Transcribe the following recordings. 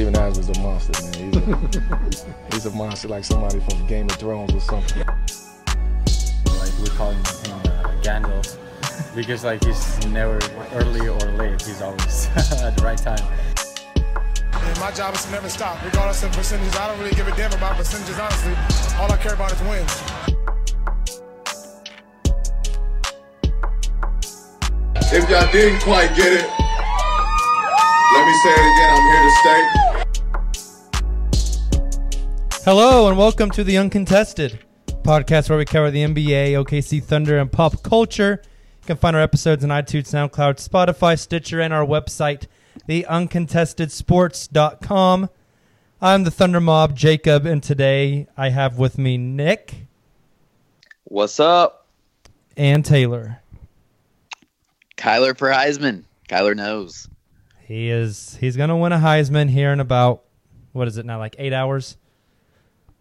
Steven Adams is a monster, man. He's a, he's a monster like somebody from Game of Thrones or something. Like we call him uh, Gandalf because like he's never early or late. He's always at the right time. And my job is to never stop, regardless of percentages. I don't really give a damn about percentages, honestly. All I care about is wins. If y'all didn't quite get it, let me say it again. I'm here to stay. Hello and welcome to the Uncontested podcast where we cover the NBA, OKC Thunder, and pop culture. You can find our episodes on iTunes, SoundCloud, Spotify, Stitcher, and our website, theuncontestedsports.com. I'm the Thunder Mob, Jacob, and today I have with me Nick What's up? and Tayler. Kyler for Heisman. Kyler knows. He is he's gonna win a Heisman here in about what is it now, like eight hours?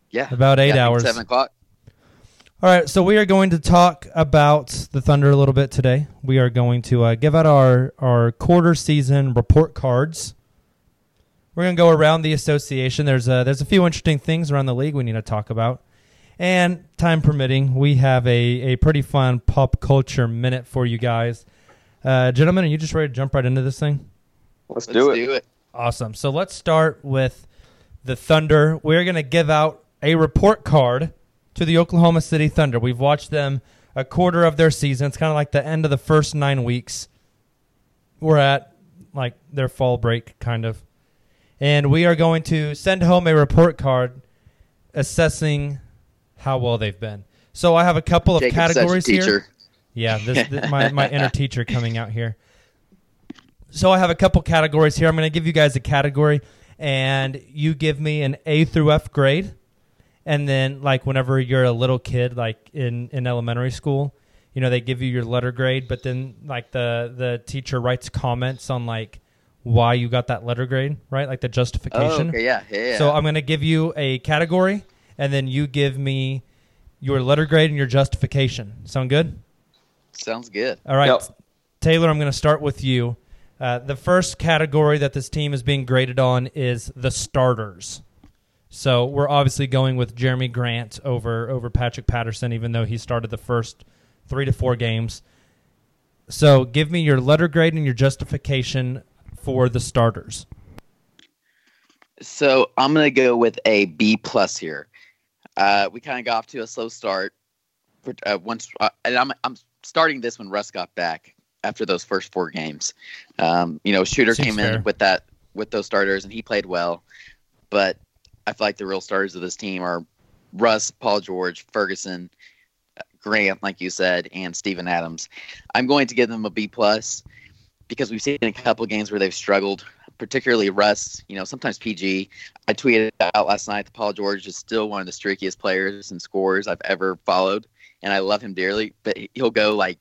Yeah. About eight Yeah, hours. Seven o'clock. All right, so we are going to talk about the Thunder a little bit today. We are going to uh, give out our our quarter season report cards. We're going to go around the association. There's a there's a few interesting things around the league we need to talk about, and time permitting, we have a a pretty fun pop culture minute for you guys. Uh, gentlemen, are you just ready to jump right into this thing? Let's do it. Awesome. So let's start with the Thunder. We're going to give out a report card to the Oklahoma City Thunder. We've watched them a quarter of their season. It's kind of like the end of the first nine weeks. We're at like their fall break, kind of. And we are going to send home a report card assessing how well they've been. So I have a couple of Jacob's such a categories here. teacher. Yeah, this, this my my inner teacher coming out here. So I have a couple categories here. I'm going to give you guys a category, and you give me an A through F grade, and then like whenever you're a little kid, like in in elementary school, you know they give you your letter grade, but then like the the teacher writes comments on like why you got that letter grade, right? Like the Oh, justification. okay, yeah, yeah. yeah. So I'm going to give you a category, and then you give me your letter grade and your justification. Sound good? Sounds good. All right, Tayler, I'm going to start with you. Uh, the first category that this team is being graded on is the starters. So we're obviously going with Jerami Grant over over Patrick Patterson, even though he started the first three to four games. So give me your letter grade and your justification for the starters. So I'm gonna go with a B plus here. Uh, we kind of got off to a slow start. For, uh, once, uh, and I'm I'm starting this when Russ got back after those first four games. Um, you know, Shooter Seems came fair. in with that with those starters, and he played well. But I feel like the real stars of this team are Russ, Paul George, Ferguson, Grant, like you said, and Steven Adams. I'm going to give them a B plus because we've seen a couple games where they've struggled, particularly Russ. You know, sometimes PG. I tweeted out last night that Paul George is still one of the streakiest players and scorers I've ever followed, and I love him dearly. But he'll go like,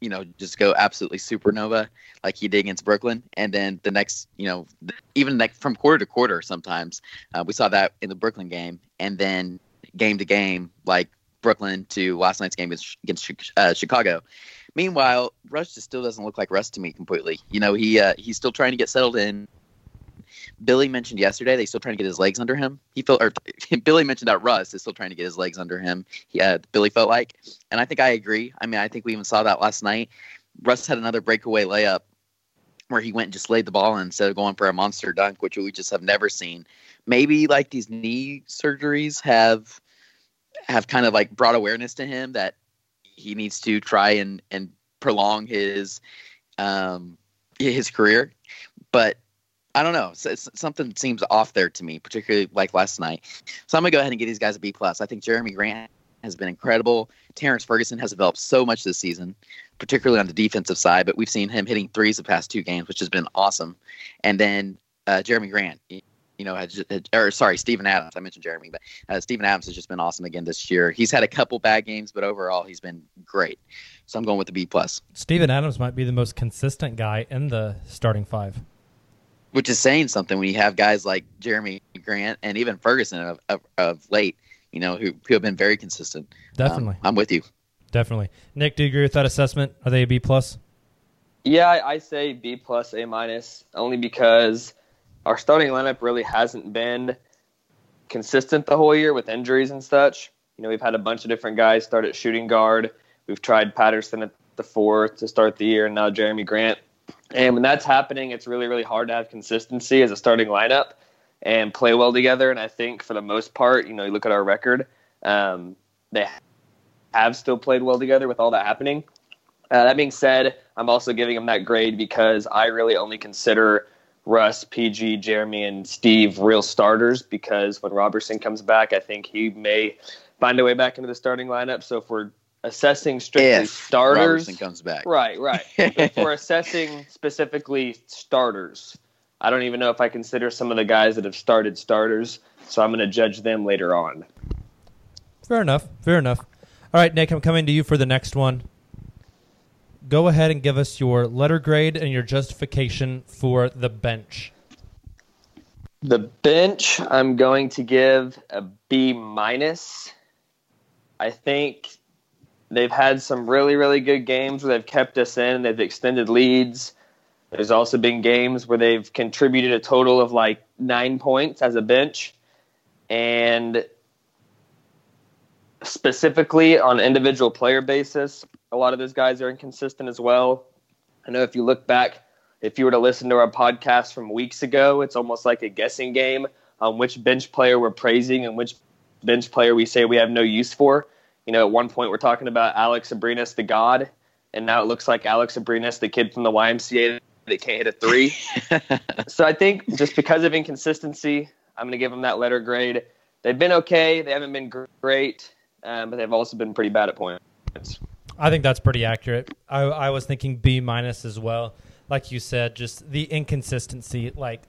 you know, just go absolutely supernova like he did against Brooklyn, and then the next, you know, even like from quarter to quarter, sometimes uh, we saw that in the Brooklyn game, and then game to game, like Brooklyn to last night's game against uh, Chicago. Meanwhile, Russ just still doesn't look like Russ to me completely. You know, he uh, he's still trying to get settled in. Billy mentioned yesterday they still trying to get his legs under him. He felt, or Billy mentioned that Russ is still trying to get his legs under him. He, uh, Billy felt like, and I think I agree. I mean, I think we even saw that last night. Russ had another breakaway layup where he went and just laid the ball in instead of going for a monster dunk, which we just have never seen. Maybe like these knee surgeries have have kind of like brought awareness to him that he needs to try and and prolong his um his career but i don't know something seems off there to me particularly like last night so i'm gonna go ahead and give these guys a b plus i think Jerami grant has been incredible terrence ferguson has developed so much this season particularly on the defensive side but we've seen him hitting threes the past two games which has been awesome and then uh, jerami grant you know, or sorry, Steven Adams. I mentioned Jerami, but uh, Steven Adams has just been awesome again this year. He's had a couple bad games, but overall he's been great. So I'm going with the B plus. Steven Adams might be the most consistent guy in the starting five, which is saying something when you have guys like Jerami Grant and even Ferguson of, of, of late, you know, who, who have been very consistent. Definitely, um, I'm with you. Definitely, Nick. Do you agree with that assessment? Are they a B plus? Yeah, I say B plus, A minus, only because our starting lineup really hasn't been consistent the whole year with injuries and such. You know, we've had a bunch of different guys start at shooting guard. We've tried Patterson at the four to start the year, and now Jerami Grant. And when that's happening, it's really, really hard to have consistency as a starting lineup and play well together. And I think for the most part, you know, you look at our record, um, they have still played well together with all that happening. Uh, that being said, I'm also giving them that grade because I really only consider Russ, PG, Jerami, and Steve real starters because when Roberson comes back, I think he may find a way back into the starting lineup. So if we're assessing strictly if starters, Roberson comes back, right, right. if we're assessing specifically starters, I don't even know if I consider some of the guys that have started starters. So I'm going to judge them later on. Fair enough. Fair enough. All right, Nick, I'm coming to you for the next one go ahead and give us your letter grade and your justification for the bench. The bench, I'm going to give a B minus. I think they've had some really, really good games where they've kept us in. They've extended leads. There's also been games where they've contributed a total of like nine points as a bench. And specifically on individual player basis, a lot of those guys are inconsistent as well. I know if you look back, if you were to listen to our podcast from weeks ago, it's almost like a guessing game on which bench player we're praising and which bench player we say we have no use for. You know, at one point we're talking about Alex Abrines, the god, and now it looks like Alex Abrines, the kid from the YMCA that can't hit a three. so I think just because of inconsistency, I'm going to give them that letter grade. They've been okay. They haven't been great, um, but they've also been pretty bad at points. I think that's pretty accurate. I, I was thinking B minus as well. Like you said, just the inconsistency. Like,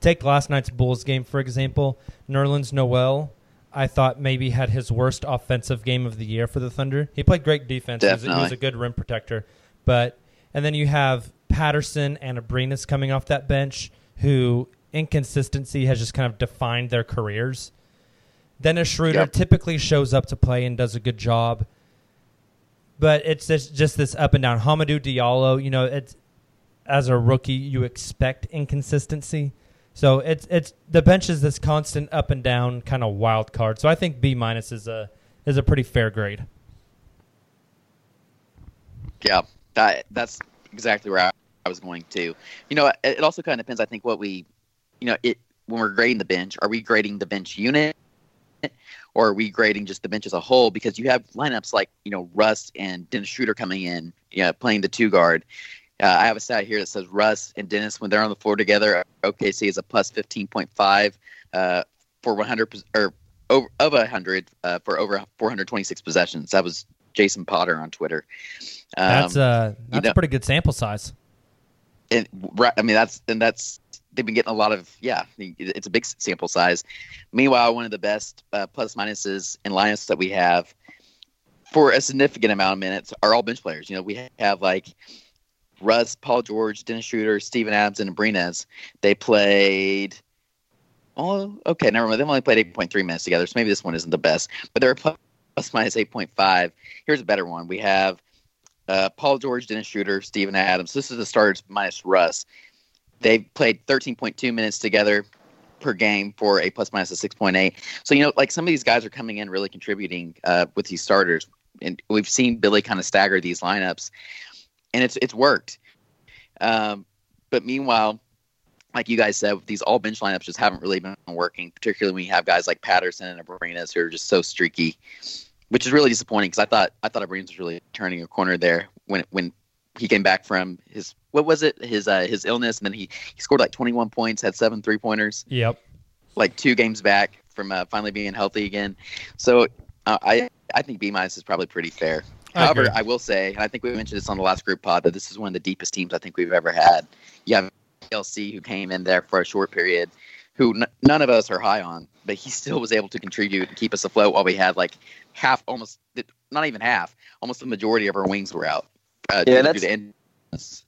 take last night's Bulls game, for example. Nerlens Noel, I thought maybe had his worst offensive game of the year for the Thunder. He played great defense. He was, he was, a good rim protector. But, and then you have Patterson and Abrines coming off that bench who inconsistency has just kind of defined their careers. Dennis Schroeder yep. typically shows up to play and does a good job but it's just, just this up and down. Hamidou Diallo, you know, it's as a rookie, you expect inconsistency. So it's it's the bench is this constant up and down kind of wild card. So I think B minus is a is a pretty fair grade. Yeah, that that's exactly where I, was going to. You know, it, it also kind of depends. I think what we, you know, it when we're grading the bench, are we grading the bench unit or are we grading just the bench as a whole? Because you have lineups like you know Russ and Dennis Schroeder coming in, you know, playing the two guard. Uh, I have a stat here that says Russ and Dennis when they're on the floor together, OKC is a plus fifteen point five. Uh, for 100 pos- or over of 100 uh, for over 426 possessions. That was Jason Potter on Twitter. Um, That's uh you that's know- a pretty good sample size. and right, I mean that's and that's they've been getting a lot of yeah. It's a big sample size. Meanwhile, one of the best uh, plus minuses and lineups that we have for a significant amount of minutes are all bench players. You know, we have like Russ, Paul George, Dennis Schroeder, Steven Adams, and Abrines. They played. Oh, okay. Never mind. They've only played 8.3 minutes together, so maybe this one isn't the best. But they're plus minus 8.5. Here's a better one. We have uh, Paul George, Dennis Schroeder, Steven Adams. This is the starters minus Russ. They played 13.2 minutes together per game for a plus minus a 6.8. So, you know, like some of these guys are coming in really contributing uh, with these starters. And we've seen Billy kind of stagger these lineups, and it's it's worked. Um, but meanwhile, like you guys said, these all bench lineups just haven't really been working, particularly when you have guys like Patterson and Abrines who are just so streaky, which is really disappointing because I thought I thought Abrines was really turning a corner there when when he came back from his what was it his uh, his illness and then he, he scored like 21 points, had seven three pointers, Yep. like two games back from uh, finally being healthy again. So uh, I I think B minus is probably pretty fair. I However, agree. I will say, and I think we mentioned this on the last group pod, that this is one of the deepest teams I think we've ever had. You have LC who came in there for a short period, who n- none of us are high on, but he still was able to contribute and keep us afloat while we had like half, almost not even half, almost the majority of our wings were out. Uh, Yeah, due that's- to.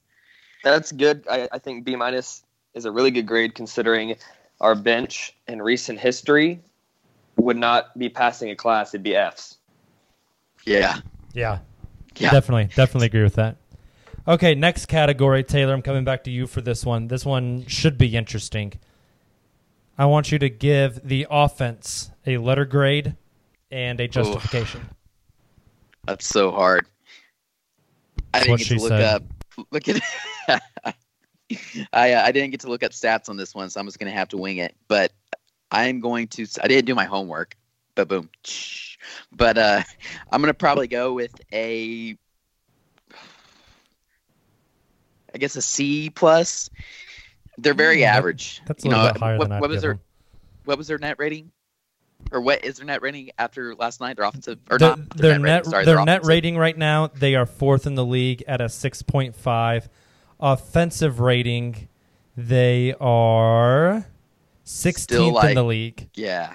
That's good. I, I think B minus is a really good grade considering our bench in recent history would not be passing a class; it'd be Fs. yeah, Yeah. yeah. Definitely, definitely agree with that. Okay, next category, Tayler. I'm coming back to you for this one. This one should be interesting. I want you to give the offense a letter grade and a justification. That's so hard. I didn't what get she to look said. up. Look at. I uh, I didn't get to look up stats on this one, so I'm just gonna have to wing it. But I'm going to. I didn't do my homework. But boom. But uh, I'm gonna probably go with a. I guess a C plus. They're very Mm, average. That's a you little know bit higher what, than what was their what was their net rating? Or what is their net rating after last night? Their offensive or not? their net, rating, sorry, their their net rating right now, they are fourth in the league at a 6.5. Offensive rating, they are 16th Still in the league. Yeah.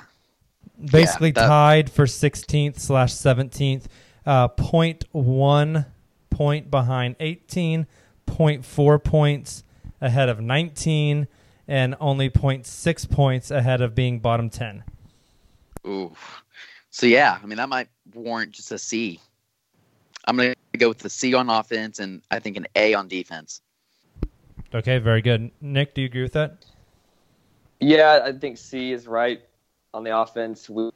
Basically that- tied for 16th slash 17th uh, 0.1 point behind 18 0.4 points ahead of 19 and only 0.6 points ahead of being bottom 10 Ooh. So yeah, I mean that might warrant just a C. I'm gonna go with the C on offense and I think an A on defense. okay very good nick do you agree with that Yeah, I think C is right on the offense. We,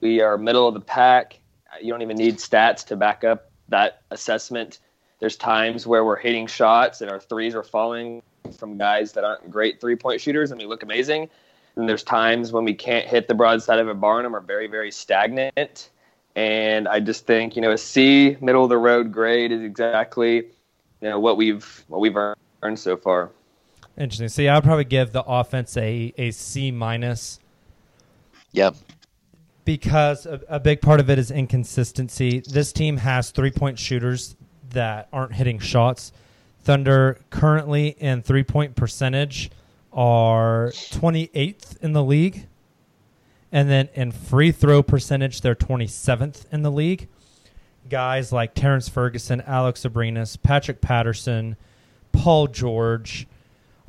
we are middle of the pack. You don't even need stats to back up that assessment. There's times where we're hitting shots and our threes are falling from guys that aren't great three point shooters and we look amazing. And there's times when we can't hit the broadside of a barn and we're very, very stagnant. And I just think, you know, a C, middle of the road grade is exactly, you know, what we've what we've earned so far. interesting see i'd probably give the offense a, a c minus Yep. because a, a big part of it is inconsistency. This team has three point shooters that aren't hitting shots. Thunder currently in three point percentage are 28th in the league. And then in free throw percentage, they're 27th in the league. Guys like Terrence Ferguson, Alex Abrines, Patrick Patterson, Paul George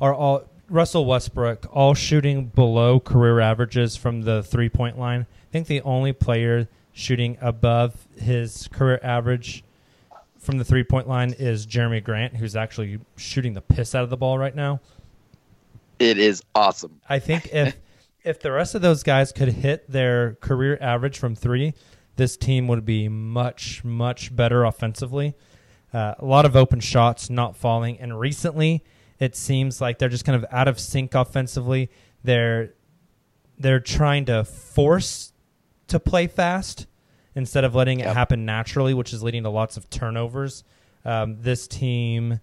are all Russell Westbrook all shooting below career averages from the three point line. I think the only player shooting above his career average from the three point line is Jerami Grant, who's actually shooting the piss out of the ball right now. It is awesome. I think if if the rest of those guys could hit their career average from three, this team would be much much better offensively. Uh, a lot of open shots not falling, and recently it seems like they're just kind of out of sync offensively. They're they're trying to force to play fast instead of letting it happen naturally, which is leading to lots of turnovers. Um, this team,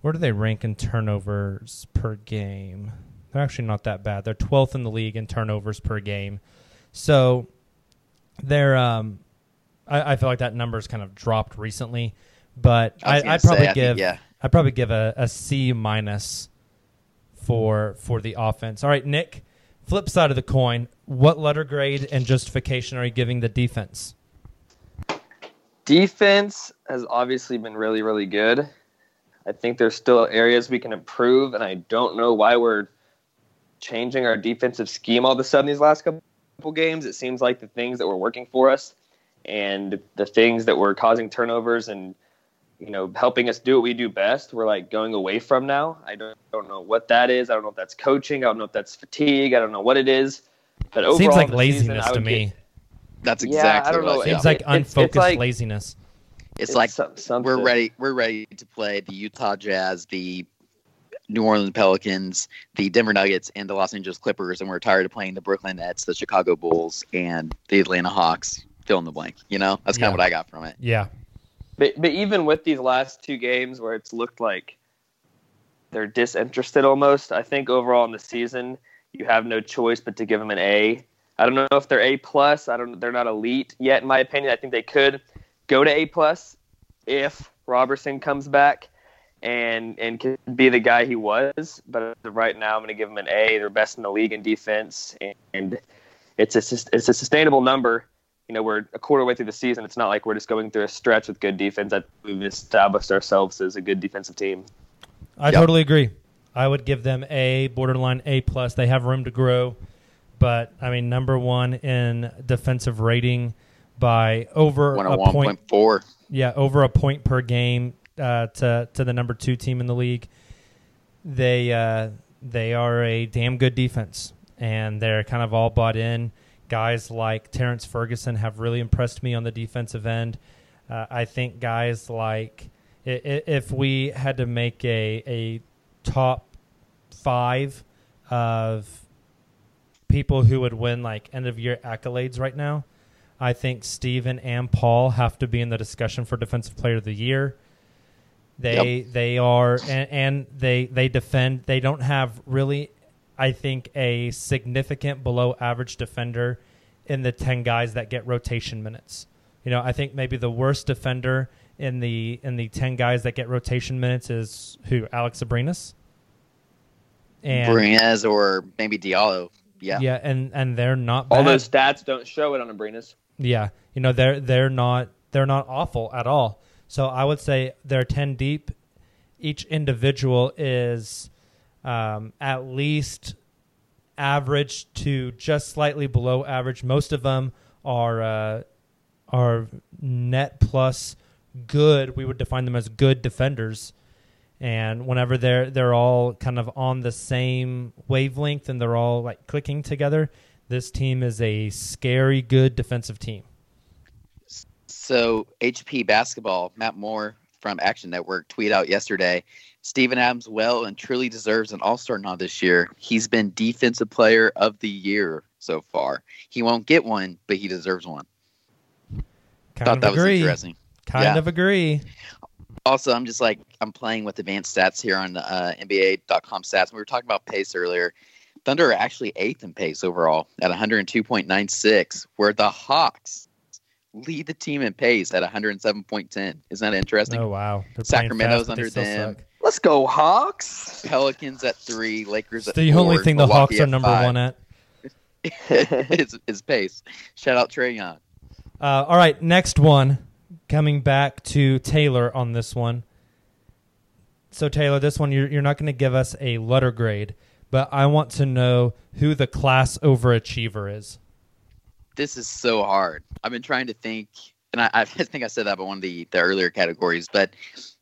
where do they rank in turnovers per game? They're actually not that bad. They're 12th in the league in turnovers per game. So they're um, I, I feel like that number's kind of dropped recently, but I, I, I'd probably say, I think, give yeah. I'd probably give a, a C minus for for the offense. All right, Nick. Flip side of the coin, what letter grade and justification are you giving the defense? Defense has obviously been really, really good. I think there's still areas we can improve, and I don't know why we're changing our defensive scheme all of a sudden these last couple games. It seems like the things that were working for us and the things that were causing turnovers and you know helping us do what we do best, we're like going away from now. I don't, don't know what that is. I don't know if that's coaching. I don't know if that's fatigue. I don't know what it is. But overall, Seems like the season, laziness to me. get- That's Yeah, exactly I don't what know. I Seems like It- it's- it's unfocused like- laziness. It's like something. we're ready. We're ready to play the Utah Jazz, the New Orleans Pelicans, the Denver Nuggets, and the Los Angeles Clippers, and we're tired of playing the Brooklyn Nets, the Chicago Bulls, and the Atlanta Hawks. Fill in the blank. You know, that's kind Yeah. of what I got from it. Yeah. But but even with these last two games where it's looked like they're disinterested almost, I think overall in the season you have no choice but to give them an A. I don't know if they're A plus. I don't. They're not elite yet, in my opinion. I think they could go to A plus if Roberson comes back and and can be the guy he was. But right now, I'm going to give them an A. They're best in the league in defense, and it's a it's a sustainable number. You know, we're a quarter way through the season. It's not like we're just going through a stretch with good defense. I think we've established ourselves as a good defensive team. I Yep. totally agree. I would give them a borderline A plus. They have room to grow, but I mean, number one in defensive rating by over a hundred one point. point four. Yeah, over a point per game uh, to to the number two team in the league. They uh, they are a damn good defense, and they're kind of all bought in. Guys like Terrence Ferguson have really impressed me on the defensive end. Uh, I think guys like if we had to make a a top five of people who would win like end of year accolades right now, I think Steven and Paul have to be in the discussion for defensive player of the year. They they are and, and they they defend they don't have really I think a significant below average defender in the 10 guys that get rotation minutes. You know, I think maybe the worst defender in the in the 10 guys that get rotation minutes is who Alex Abrines. And Brunez or maybe Diallo. Yeah. yeah, and and they're not All those stats don't show it on Abrines. Yeah, you know they're they're not they're not awful at all. So I would say they're ten deep. Each individual is um, at least average to just slightly below average. Most of them are uh, are net plus good. We would define them as good defenders. And whenever they're they're all kind of on the same wavelength and they're all like clicking together, this team is a scary good defensive team. So HP basketball, Matt Moore from Action Network tweet out yesterday. Steven Adams well and truly deserves an All Star nod this year. He's been Defensive Player of the Year so far. He won't get one, but he deserves one. Kind Thought of that was agree. interesting. Kind Yeah. of agree. Also, I'm just like I'm playing with advanced stats here on uh, NBA.com stats. We were talking about pace earlier. Thunder are actually eighth in pace overall at 102.96, where the Hawks lead the team in pace at 107.10. Isn't that interesting? Oh wow, They're Sacramento's fast, under them. suck. Let's go Hawks! Pelicans at three, Lakers It's at the four, only thing the Milwaukee Hawks are number five. one at. is, is pace. Shout out Trae Young. Uh, all right, next one. Coming back to Tayler on this one. So Tayler, this one you're you're not going to give us a letter grade, but I want to know who the class overachiever is. This is so hard. I've been trying to think, and I, I think I said that about one of the, the earlier categories, but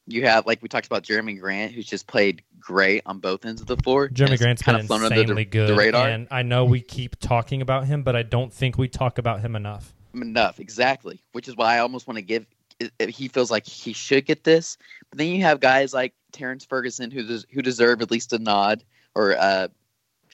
you have, like we talked about Jerami Grant, who's just played great on both ends of the floor. Jerami Grant's kind been of flown insanely under the, good, the radar. and I know we keep talking about him, but I don't think we talk about him enough. enough exactly which is why i almost want to give he feels like he should get this but then you have guys like terrence ferguson who des- who deserve at least a nod or uh,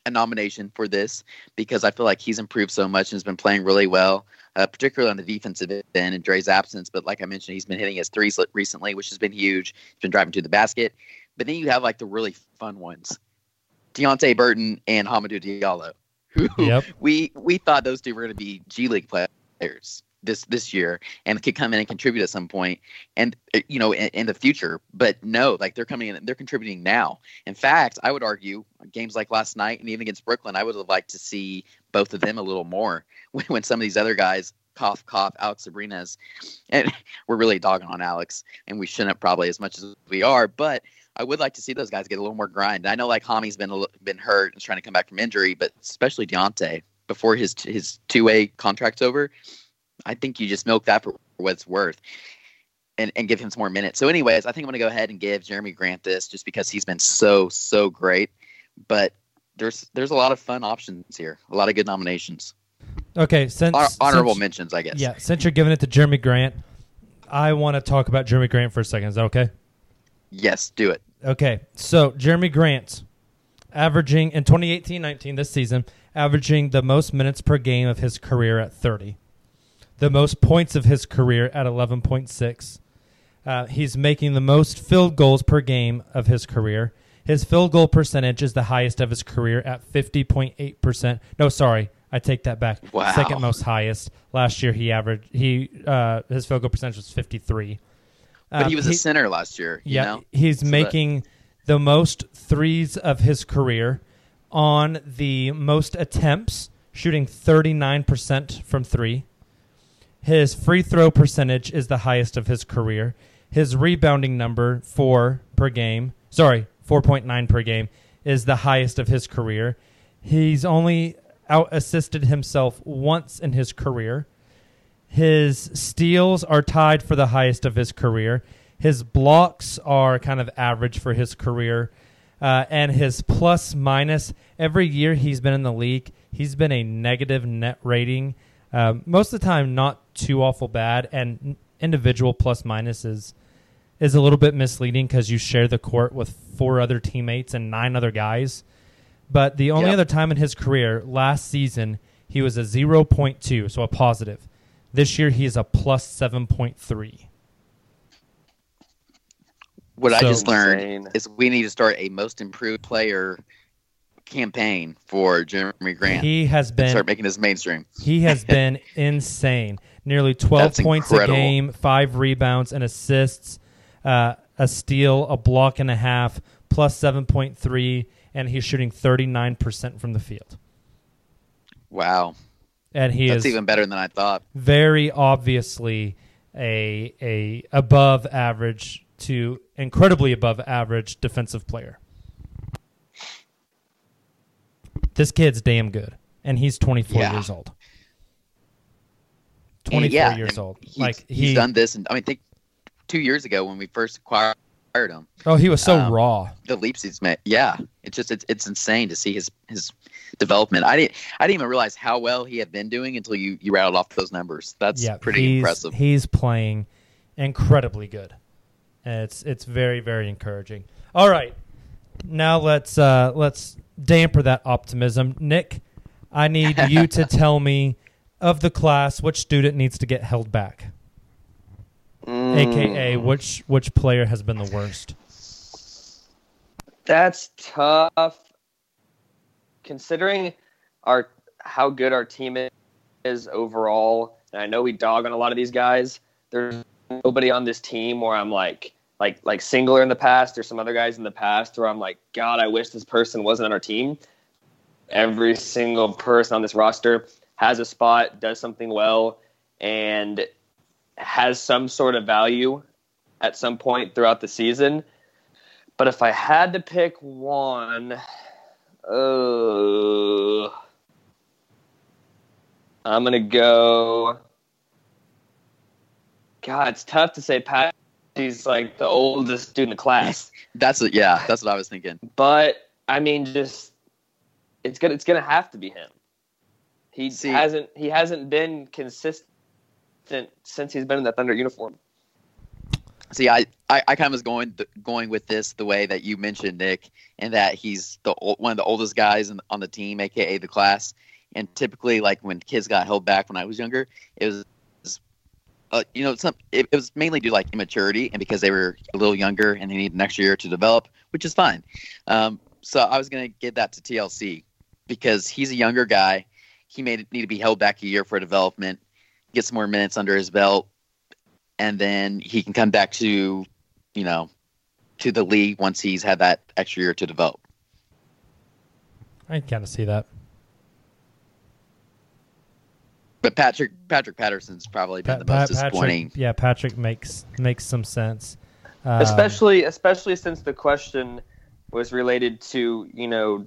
a nomination for this because i feel like he's improved so much and has been playing really well uh, particularly on the defensive end in Dre's absence but like i mentioned he's been hitting his threes recently which has been huge. He's been driving to the basket. But then you have like the really fun ones Deonte Burton and Hamidou Diallo, who Yep. we we thought those two were going to be G League players this this year and could come in and contribute at some point and uh, you know in, in the future. But no like they're coming in they're contributing now. In fact i would argue games like last night and even against brooklyn i would have liked to see both of them a little more when, when some of these other guys cough cough alex abrines. And we're really dogging on alex and we shouldn't probably as much as we are but I would like to see those guys get a little more grind. I know like Hami's been been hurt and trying to come back from injury, but especially Deonte before his his two way contract's over, I think you just milk that for what it's worth, and and give him some more minutes. So, anyways, I think I'm going to go ahead and give Jerami Grant this just because he's been so so great. But there's there's a lot of fun options here, a lot of good nominations, Okay, since Hon- honorable since- mentions, I guess. Yeah, since you're giving it to Jerami Grant, I want to talk about Jerami Grant for a second. Is that okay? Yes, do it. Okay, so Jerami Grant, averaging in 2018-19 this season, averaging the most minutes per game of his career at 30, the most points of his career at 11.6. Uh, he's making the most field goals per game of his career. His field goal percentage is the highest of his career at 50.8%. No, sorry, I take that back. Wow. Second most highest. Last year he averaged he uh, his field goal percentage was 53. But Um, he was a center last year. You yeah, know? he's So that- making the most threes of his career on the most attempts, shooting 39% from three. His free throw percentage is the highest of his career. His rebounding number, four per game, sorry, 4.9 per game, is the highest of his career. He's only out assisted himself once in his career. His steals are tied for the highest of his career. His blocks are kind of average for his career. Uh, and his plus minus, every year he's been in the league, he's been a negative net rating. Um, most of the time, not too awful bad. And individual plus minus is, is a little bit misleading because you share the court with four other teammates and nine other guys. But the only Yep. other time in his career, last season, he was a 0.2, so a positive. This year, he's a plus 7.3. What I just learned Insane. is we need to start a most improved player campaign for Jerami Grant. He has been start making this mainstream. he has been insane. Nearly 12 That's points incredible. a game, five rebounds and assists, uh, a steal, a block and a half, plus 7.3, and he's shooting 39% from the field. Wow, And he that's is even better than I thought. very obviously a a above average to incredibly above average defensive player. This kid's damn good, and he's 24 Yeah. years old. And 24 yeah, years old. He's, like he's done this, and I mean, think two years ago when we first acquired him, oh, he was so um, raw. the leaps he's made. Yeah, it's just it's, it's insane to see his his development. I didn't I didn't even realize how well he had been doing until you you rattled off those numbers. That's yeah, pretty he's, impressive. He's playing incredibly good. And it's it's very very encouraging. All right, now let's uh, let's damper that optimism. Nick, I need you to tell me of the class which student needs to get held back, aka Mm. which which player has been the worst. That's tough. Considering our how good our team is overall, and I know we dog on a lot of these guys. There's nobody on this team where I'm like, like, like Singler in the past, or some other guys in the past where I'm like, God, I wish this person wasn't on our team. Every single person on this roster has a spot, does something well, and has some sort of value at some point throughout the season. But if I had to pick one, uh, I'm gonna go. God, it's tough to say Pat. He's like the oldest dude in the class, That's it. Yeah, that's what I was thinking. but I mean, just it's gonna it's gonna have to be him. He See- hasn't he hasn't been consistent since he's been in that Thunder uniform. See, I, I, I kind of was going going with this the way that you mentioned, Nick, and that he's the ol- one of the oldest guys in, on the team, aka the class. And typically, like when kids got held back when I was younger, it was, uh, you know, some it, it was mainly due to like immaturity and because they were a little younger and they need an extra year to develop, which is fine. Um, So I was going to give that to TLC because he's a younger guy. He may need to be held back a year for development, get some more minutes under his belt, and then he can come back to, you know, to the league once he's had that extra year to develop. I kind of see that. But Patrick Patrick Patterson's probably been Pa- the most Pa- disappointing. Yeah, Patrick makes makes some sense. Um, especially especially since the question was related to you know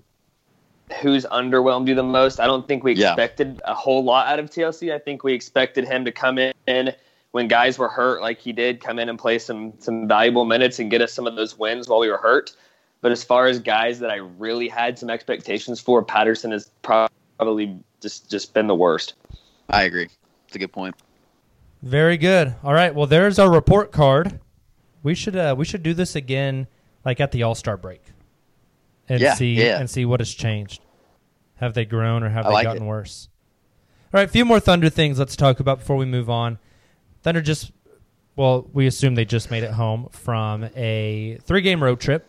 who's underwhelmed you the most. I don't think we Yeah. expected a whole lot out of TLC. I think we expected him to come in when guys were hurt, like he did, come in and play some some valuable minutes and get us some of those wins while we were hurt. But as far as guys that I really had some expectations for, Patterson has probably just just been the worst. I agree. It's a good point. Very good. All right. Well, there's our report card. We should uh, we should do this again, like at the All Star break, and Yeah, see yeah. and see what has changed. Have they grown or have I they like gotten it. worse? All right. A few more Thunder things let's talk about before we move on. Thunder just well, we assume they just made it home from a three game road trip.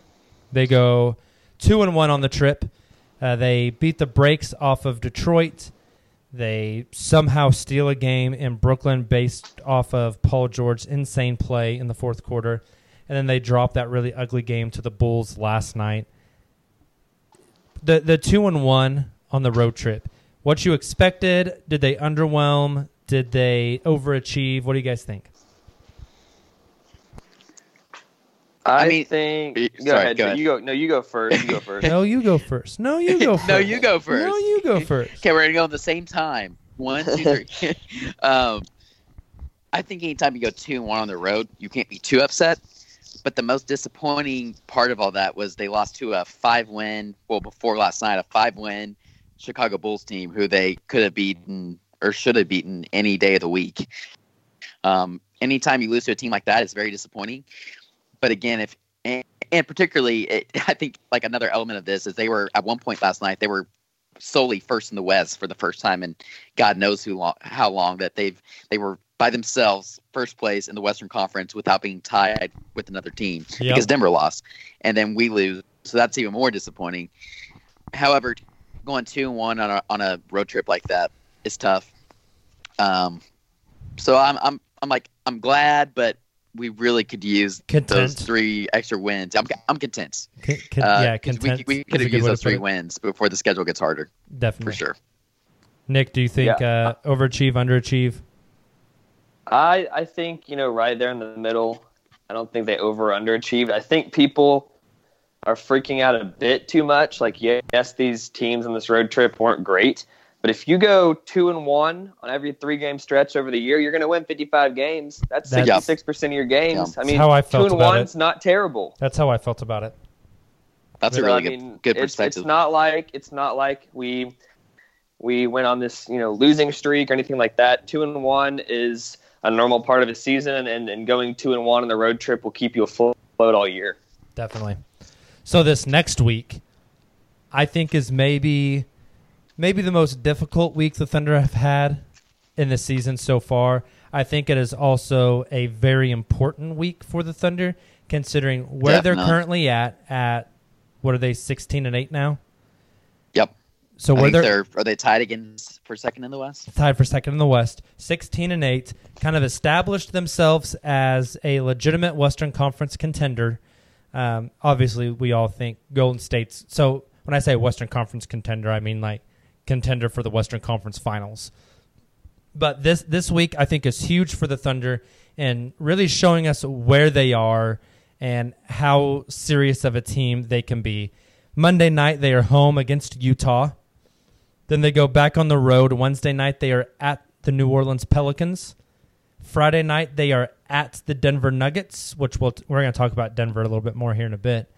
They go two and one on the trip. Uh, they beat the brakes off of Detroit. They somehow steal a game in Brooklyn based off of Paul George's insane play in the fourth quarter. And then they drop that really ugly game to the Bulls last night. The the two and one on the road trip. What you expected? Did they underwhelm? Did they overachieve? What do you guys think? I, mean- think. y- Go sorry, ahead. go ahead. You go. No, you go first. You go first. No, you go first. No, you go first. No, you go first. No, you go first. Okay, we're gonna go at the same time. One, two, three. um, I think anytime you go two and one on the road, you can't be too upset. But the most disappointing part of all that was they lost to a five win. Well, before last night, a five win Chicago Bulls team who they could have beaten or should have beaten any day of the week. Um, anytime you lose to a team like that, it's very disappointing. But again, if and, and particularly, it, I think like another element of this is they were at one point last night they were solely first in the West for the first time and God knows who long, how long that they've they were by themselves first place in the Western Conference without being tied with another team Yep. because Denver lost, and then we lose, so that's even more disappointing. However, going two and one on a on a road trip like that is tough. Um, so I'm I'm I'm like I'm glad, but we really could use Content. those three extra wins. I'm I'm content. Con- con- Uh, yeah, 'cause content. we, we could a have used those three wins before the schedule gets harder Definitely. for sure. Nick, do you think Yeah. uh, overachieve, underachieve? I I think you know right there in the middle. I don't think they over or underachieved. I think people are freaking out a bit too much. Like yes, these teams on this road trip weren't great, but if you go two and one on every three game stretch over the year, you're going to win 55 games. That's That's- 66 percent of your games. Yeah. I mean, how I felt two and about one's not terrible. That's how I felt about it. That's a really I good mean, good it's, perspective. It's not like it's not like we we went on this you know losing streak or anything like that. Two and one is a normal part of the season, and, and going two and one on the road trip will keep you afloat all year. Definitely. So this next week, I think is maybe maybe the most difficult week the Thunder have had in the season so far. I think it is also a very important week for the Thunder, considering where they're currently at. At what are they, sixteen and eight now? So I where think they're, they're are they tied again for second in the West? tied for second in the West, 16 and 8, kind of established themselves as a legitimate Western Conference contender. Um, obviously, we all think Golden State's. So when I say Western Conference contender, I mean like contender for the Western Conference Finals. But this this week, I think is huge for the Thunder and really showing us where they are and how serious of a team they can be. Monday night, they are home against Utah. Then they go back on the road. Wednesday night, they are at the New Orleans Pelicans. Friday night, they are at the Denver Nuggets, which we'll, we're going to talk about Denver a little bit more here in a bit.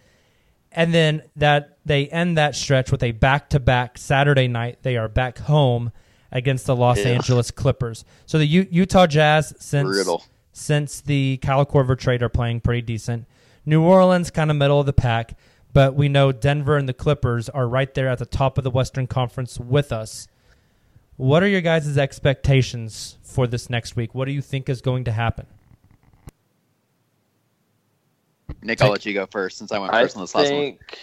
And then that they end that stretch with a back-to-back Saturday night. They are back home against the Los Ugh. Angeles Clippers. So the U- Utah Jazz, since since the Kyle Korver trade, are playing pretty decent. New Orleans, kind of middle of the pack, but we know Denver and the Clippers are right there at the top of the Western Conference with us. What are your guys' expectations for this next week? What do you think is going to happen? Nick, I'll let you go first since I went I first on this last one. think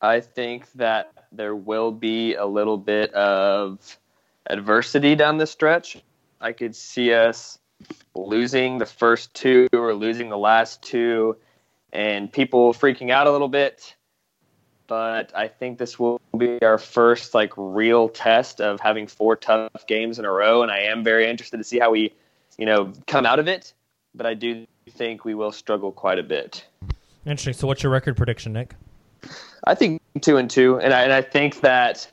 I think that there will be a little bit of adversity down the stretch. I could see us losing the first two or losing the last two and people freaking out a little bit. But I think this will be our first like real test of having four tough games in a row, and I am very interested to see how we, you know, come out of it. But I do think we will struggle quite a bit. Interesting. So, what's your record prediction, Nick? I think two and two, and I, and I think that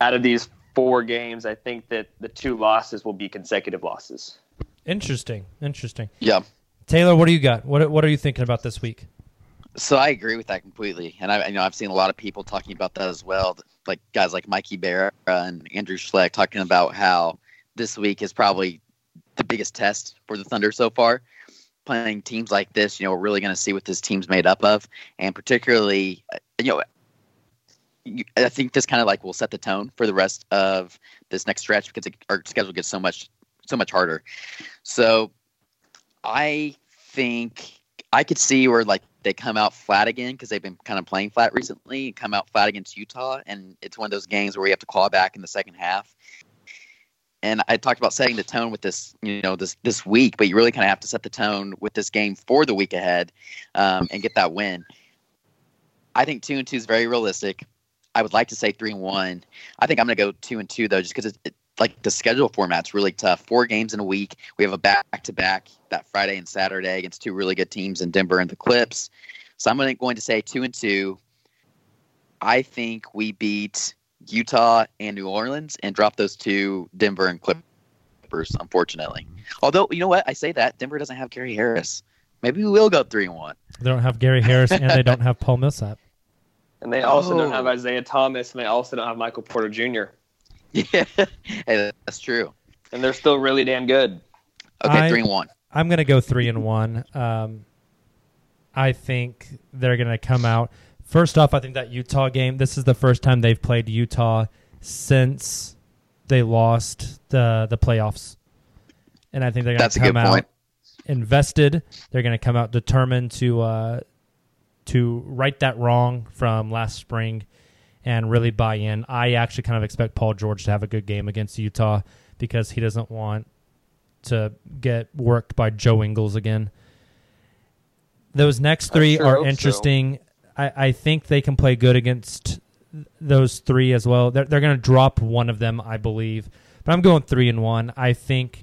out of these four games, I think that the two losses will be consecutive losses. Interesting. Interesting. Yeah. Tayler, what do you got? What What are you thinking about this week? So I agree with that completely, and I know I've seen a lot of people talking about that as well, like guys like Mikey Bear and Andrew Schleck talking about how this week is probably the biggest test for the Thunder so far. Playing teams like this, you know, we're really going to see what this team's made up of, and particularly, uh, you know, I think this kind of like will set the tone for the rest of this next stretch because it, our schedule gets so much so much harder. So I think I could see where like they come out flat again because they've been kind of playing flat recently. Come out flat against Utah, and it's one of those games where we have to claw back in the second half. And I talked about setting the tone with this, you know, this this week, but you really kind of have to set the tone with this game for the week ahead um, and get that win. I think two and two is very realistic. I would like to say three and one. I think I'm going to go two and two though, just because it, like the schedule format's really tough. Four games in a week. We have a back to back that Friday and Saturday against two really good teams in Denver and the Clips. So I'm going to say two and two. I think we beat Utah and New Orleans and drop those two Denver and Clippers. Unfortunately, although you know what, I say that Denver doesn't have Gary Harris. Maybe we will go three and one. They don't have Gary Harris and they don't have Paul Millsap. And they also Oh. don't have Isaiah Thomas, and they also don't have Michael Porter Jr. Yeah, hey, that's true. And they're still really damn good. Okay, I- three and one. I'm going to go three and one. Um, I think they're going to come out. First off, I think that Utah game. This is the first time they've played Utah since they lost the the playoffs, and I think they're gonna a come out point. invested. They're going to come out determined to uh, to right that wrong from last spring and really buy in. I actually kind of expect Paul George to have a good game against Utah because he doesn't want to get worked by Joe Ingles again. Those next three sure are hope so. interesting. I, I think they can play good against those three as well. They're, they're going to drop one of them, I believe. But I'm going three and one. I think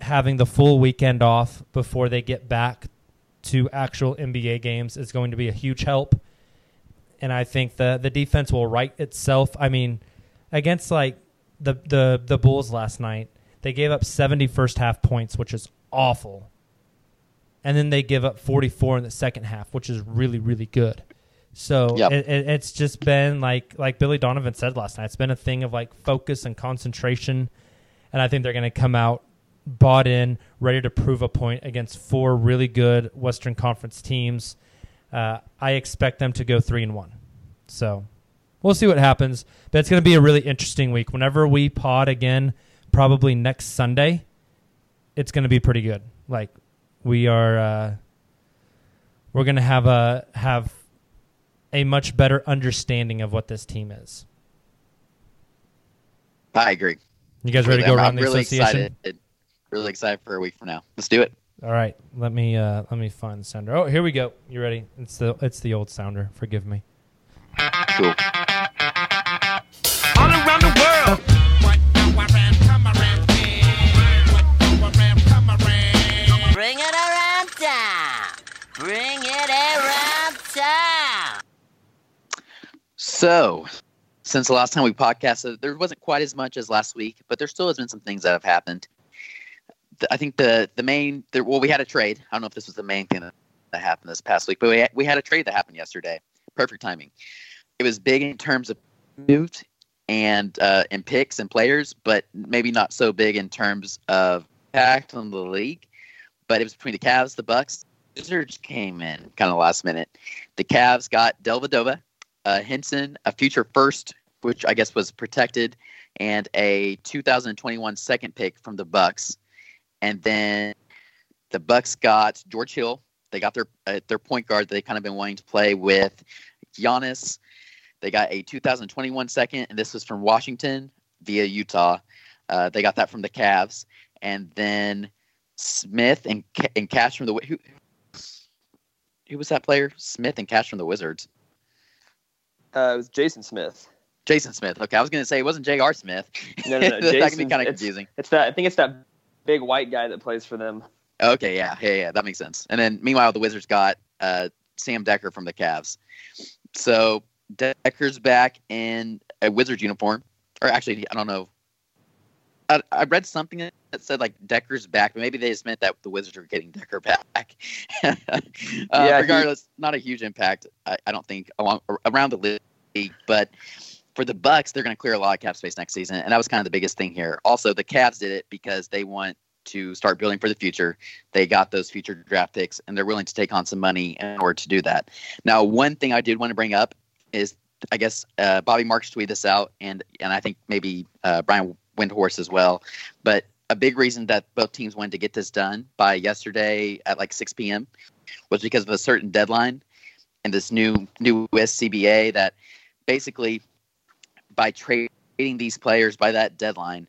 having the full weekend off before they get back to actual NBA games is going to be a huge help. And I think the the defense will right itself. I mean, against like the the the Bulls last night, they gave up 70 first half points, which is awful. And then they give up 44 in the second half, which is really really good. So Yep. it, it, it's just been like like Billy Donovan said last night. It's been a thing of like focus and concentration, and I think they're going to come out bought in, ready to prove a point against four really good Western Conference teams. Uh, I expect them to go three and one. So we'll see what happens. But it's going to be a really interesting week. Whenever we pod again, probably next Sunday, it's going to be pretty good. Like we are, uh, we're going to have a have a much better understanding of what this team is. I agree. You guys ready to go I'm- around the really association? excited. Really excited for a week from now. Let's do it. All right, let me uh, let me find the sounder. Oh, here we go. You ready? It's the it's the old sounder. Forgive me. Cool. all around the world. Bring it around town. Bring it around town. So, since the last time we podcasted, there wasn't quite as much as last week, but there still has been some things that have happened. I think the the main, the, well, we had a trade. I don't know if this was the main thing that, happened this past week, but we had, we had a trade that happened yesterday. Perfect timing. It was big in terms of moved and uh, picks and players, but maybe not so big in terms of impact on the league. But it was between the Cavs, the Bucks. Wizards came in kind of last minute. The Cavs got Dellavedova, uh, Henson, a future first, which I guess was protected, and a 2021 second pick from the Bucks. And then the Bucks got George Hill. They got their uh, their point guard that they kind of been wanting to play with Giannis. They got a 2021 second, and this was from Washington via Utah. Uh, they got that from the Cavs, and then Smith and and Cash from the who who was that player? Smith and Cash from the Wizards. Uh, it was Jason Smith. Jason Smith. Okay, I was going to say it wasn't J.R. Smith. No, no, no. that can be kind of confusing. It's that I think it's that big white guy that plays for them. Okay, yeah, yeah, yeah, that makes sense. And then meanwhile, the Wizards got uh, Sam Dekker from the Cavs. So Dekker's back in a Wizards uniform, or actually, I don't know. I, I read something that said like Dekker's back, but maybe they just meant that the Wizards were getting Dekker back. uh, Yeah, he- regardless, not a huge impact, I, I don't think along around the league, but for the Bucks, they're going to clear a lot of cap space next season, and that was kind of the biggest thing here. Also, the Cavs did it because they want to start building for the future. They got those future draft picks, and they're willing to take on some money in order to do that. Now, one thing I did want to bring up is, I guess uh, Bobby Marks tweeted this out, and and I think maybe uh, Brian Windhorst as well. But a big reason that both teams wanted to get this done by yesterday at like 6 p.m. was because of a certain deadline and this new new CBA that basically by trading these players by that deadline,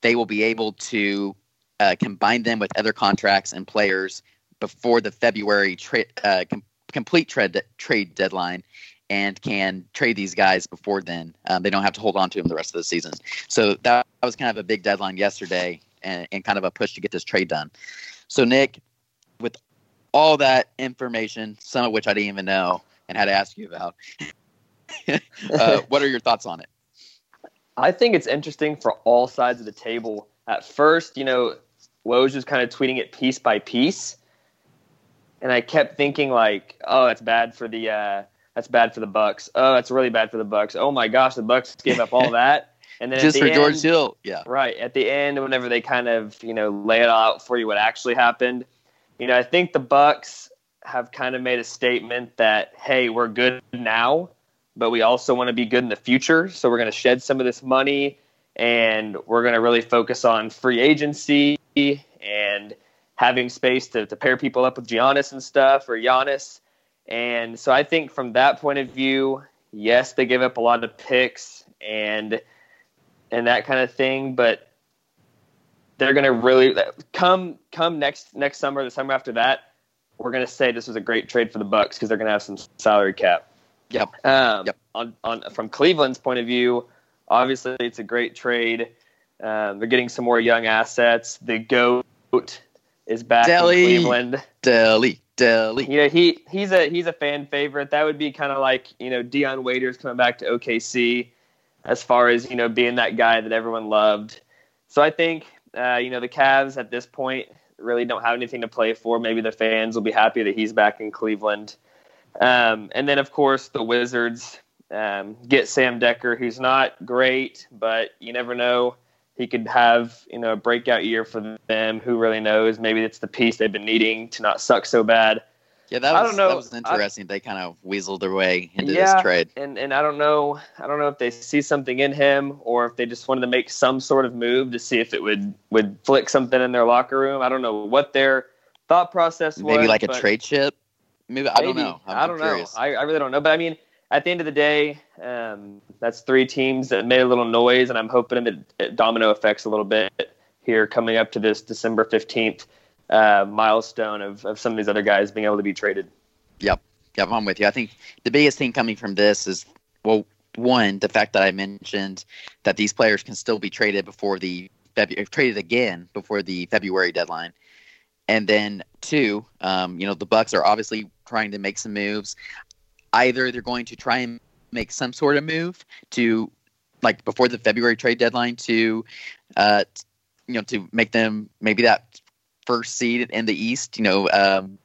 they will be able to uh, combine them with other contracts and players before the February trade uh, com- complete trade trade deadline, and can trade these guys before then. Um, they don't have to hold on to them the rest of the season. So that, that was kind of a big deadline yesterday, and, and kind of a push to get this trade done. So Nick, with all that information, some of which I didn't even know and had to ask you about, uh, what are your thoughts on it? I think it's interesting for all sides of the table. At first, you know, Woj was kind of tweeting it piece by piece, and I kept thinking like, "Oh, that's bad for the uh, that's bad for the Bucks. Oh, that's really bad for the Bucks. Oh my gosh, the Bucks gave up all that." And then Just at for the George Hill, yeah. Right. At the end, whenever they kind of, you know, lay it all out for you what actually happened, you know, I think the Bucks have kind of made a statement that, hey, we're good now, but we also want to be good in the future. So we're going to shed some of this money and we're going to really focus on free agency and having space to, to pair people up with Giannis and stuff or Giannis. And so I think from that point of view, yes, they give up a lot of picks and and that kind of thing, but they're going to really come come next next summer, the summer after that, we're going to say this was a great trade for the Bucks because they're going to have some salary cap. Yep. Um, Yep. On on from Cleveland's point of view, obviously it's a great trade. Um, they're getting some more young assets. The goat is back Delly. in Cleveland. Delly, Delly. You know, he he's a he's a fan favorite. That would be kind of like you know Dion Waiters coming back to OKC, as far as you know being that guy that everyone loved. So I think uh, you know the Cavs at this point really don't have anything to play for. Maybe the fans will be happy that he's back in Cleveland. Um, and then of course the Wizards um, get Sam Dekker, who's not great, but you never know. He could have you know a breakout year for them. Who really knows? Maybe it's the piece they've been needing to not suck so bad. Yeah, that I was don't know. that was interesting. they kind of weaseled their way into Yeah. this trade. and and I don't know I don't know if they see something in him or if they just wanted to make some sort of move to see if it would would flick something in their locker room. I don't know what their thought process was. Maybe like a trade ship. Maybe I don't know. I'm, I don't I'm know. I, I really don't know. But I mean, at the end of the day, um, that's three teams that made a little noise, and I'm hoping it, it domino effects a little bit here coming up to this December fifteenth uh, milestone of of some of these other guys being able to be traded. Yep. Yep, I'm with you. I think the biggest thing coming from this is well, one, the fact that I mentioned that these players can still be traded before the February, traded again before the February deadline. And then two, um, you know, the Bucks are obviously trying to make some moves. Either they're going to try and make some sort of move to like before the February trade deadline to uh you know, to make them maybe that first seed in the East, you know, um,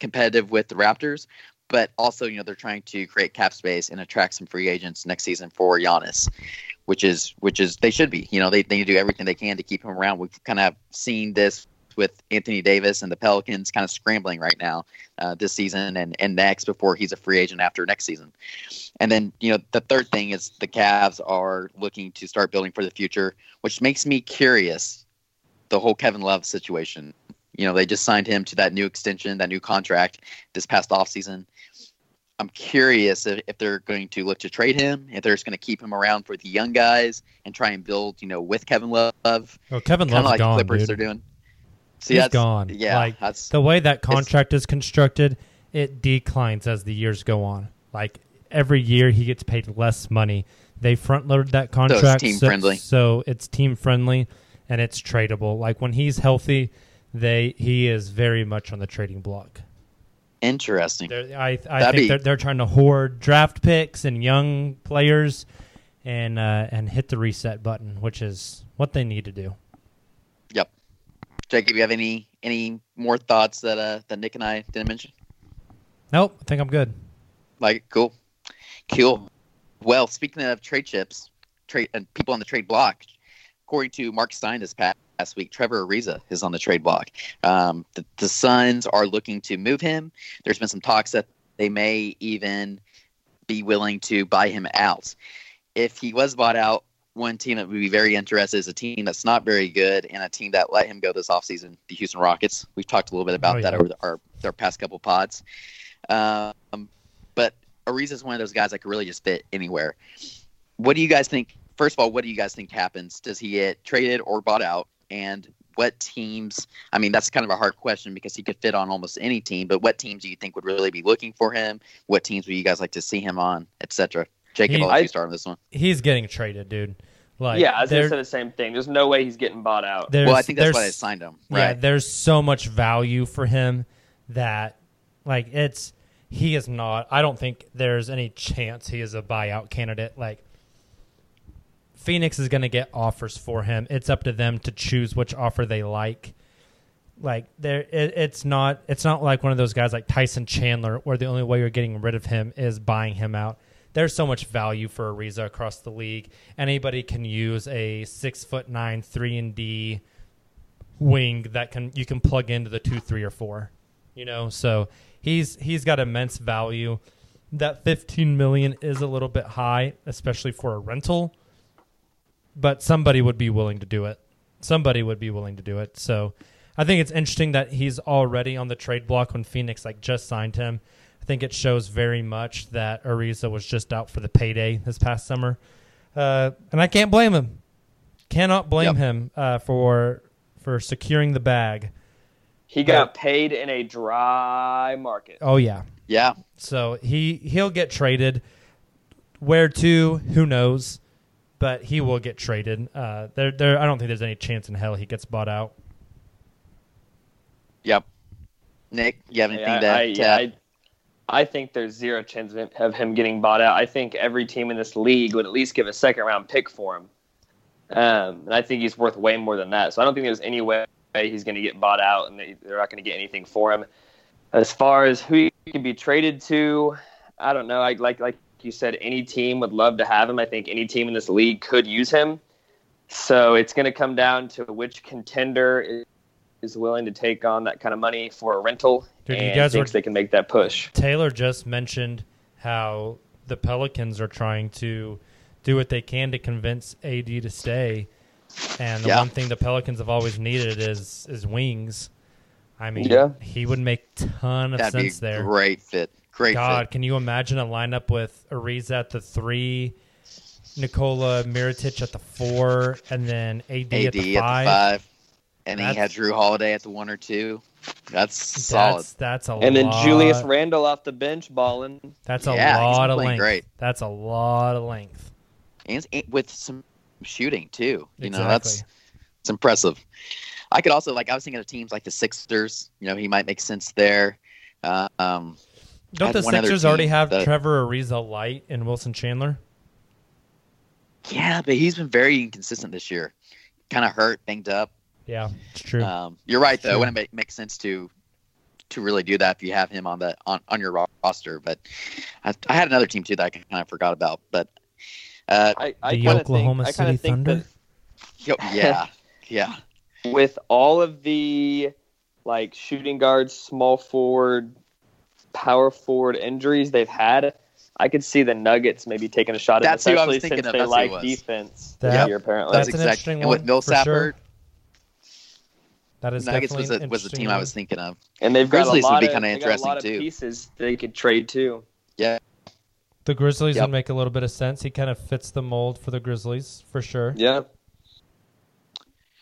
competitive with the Raptors, but also you know they're trying to create cap space and attract some free agents next season for Giannis, which is which is they should be. You know they they need to do everything they can to keep him around. We've kind of seen this with Anthony Davis and the Pelicans kind of scrambling right now uh, this season and and next before he's a free agent after next season. And then you know the third thing is the Cavs are looking to start building for the future, which makes me curious. The whole Kevin Love situation. You know, they just signed him to that new extension, that new contract this past offseason. I'm curious if, if they're going to look to trade him, if they're just going to keep him around for the young guys and try and build, you know, with Kevin Love. Oh, Kevin Love's like gone, Clippers dude. are doing. See, He's that's- gone. Yeah, like that's the way that contract is constructed. It declines as the years go on. Like every year, he gets paid less money. They front loaded that contract, team so, friendly. so it's team friendly and it's tradable. Like when he's healthy, they he is very much on the trading block. interesting. They're, I I think be- they're, they're trying to hoard draft picks and young players, and uh, and hit the reset button, which is what they need to do. Jacob, you have any any more thoughts that uh that Nick and I didn't mention? Nope, I think I'm good. Like, cool, cool. Well, speaking of trade chips, trade and people on the trade block, according to Mark Stein this past, past week, Trevor Ariza is on the trade block. Um, the, the Suns are looking to move him. There's been some talks that they may even be willing to buy him out. If he was bought out, one team that would be very interested is a team that's not very good and a team that let him go this offseason, the Houston Rockets. We've talked a little bit about Oh, that over the, our, our past couple pods. Um, but Ariza is one of those guys that could really just fit anywhere. What do you guys think? First of all, what do you guys think happens? Does he get traded or bought out? And what teams? I mean, that's kind of a hard question because he could fit on almost any team. But what teams do you think would really be looking for him? What teams would you guys like to see him on, etc.? Jacob, He- I'll let I- start this one. He's getting traded, dude. Like yeah, I was gonna say the same thing. There's no way he's getting bought out. Well, I think that's why they signed him, Yeah, right? there's so much value for him that, like, it's he is not. I don't think there's any chance he is a buyout candidate. Like, Phoenix is going to get offers for him. It's up to them to choose which offer they like. Like, there, it, it's not. It's not like one of those guys like Tyson Chandler, where the only way you're getting rid of him is buying him out. There's so much value for Ariza across the league. Anybody can use a six foot nine, three and D wing that can you can plug into the two, three, or four. You know, so he's he's got immense value. That 15 million is a little bit high, especially for a rental. But somebody would be willing to do it. Somebody would be willing to do it. So I think it's interesting that he's already on the trade block when Phoenix like just signed him. I think it shows very much that Ariza was just out for the payday this past summer, uh, and I can't blame him. Cannot blame Yep. him uh, for for securing the bag. He got paid in a dry market. Oh yeah, Yeah, so he he'll get traded. Where to? Who knows? But he will get traded. Uh, there, there. I don't think there's any chance in hell he gets bought out. yep. Nick, you have anything Yeah, to, I, to yeah, add? I, I think there's zero chance of him- getting bought out. I think every team in this league would at least give a second round pick for him. Um, and I think he's worth way more than that. So I don't think there's any way he's going to get bought out and they- they're not going to get anything for him. As far as who he can be traded to, I don't know. I like like you said, any team would love to have him. I think any team in this league could use him. So it's going to come down to which contender is, is willing to take on that kind of money for a rental Dude, you and guys thinks were- they can make that push. Tayler just mentioned how the Pelicans are trying to do what they can to convince AD to stay. And the Yeah. one thing the Pelicans have always needed is is wings. I mean, Yeah. he would make ton of That'd be sense a there. great fit. Great God, fit. can you imagine a lineup with Ariza at the three, Nikola Mirotic at the four, and then AD, AD at the five? five, and he had Jrue Holiday at the one or two. That's solid. That's that's a And then Julius Randle off the bench balling. That's a Yeah, he's lot of length. great. That's a lot of length. and and with some shooting too. You know, that's it's impressive. I could also like I was thinking of teams like the Sixers. You know, he might make sense there. Uh, um, Don't the Sixers already have that- Trevor Ariza Light and Wilson Chandler? yeah, but he's been very inconsistent this year. Kind of hurt, banged up. Yeah, it's true. Um, you're right though. True. It wouldn't make, make sense to to really do that if you have him on the on, on your roster. But I, I had another team too that I kind of forgot about. But uh, I, I The kinda Oklahoma think, City think Thunder? yo- yeah, yeah, with all of the like shooting guards, small forward, power forward injuries they've had, I could see the Nuggets maybe taking a shot at That's who I was especially thinking since of. they That's who like defense That- this year apparently. that's that's an exact- interesting And with one, Millsap sure. hurt, That is Nuggets definitely was an a, was the team I was thinking of. and they've got Grizzlies a would lot be of, kinda they got a lot interesting, of too. pieces they could trade too. Yeah. The Grizzlies Yep. would make a little bit of sense. He kind of fits the mold for the Grizzlies for sure. Yeah.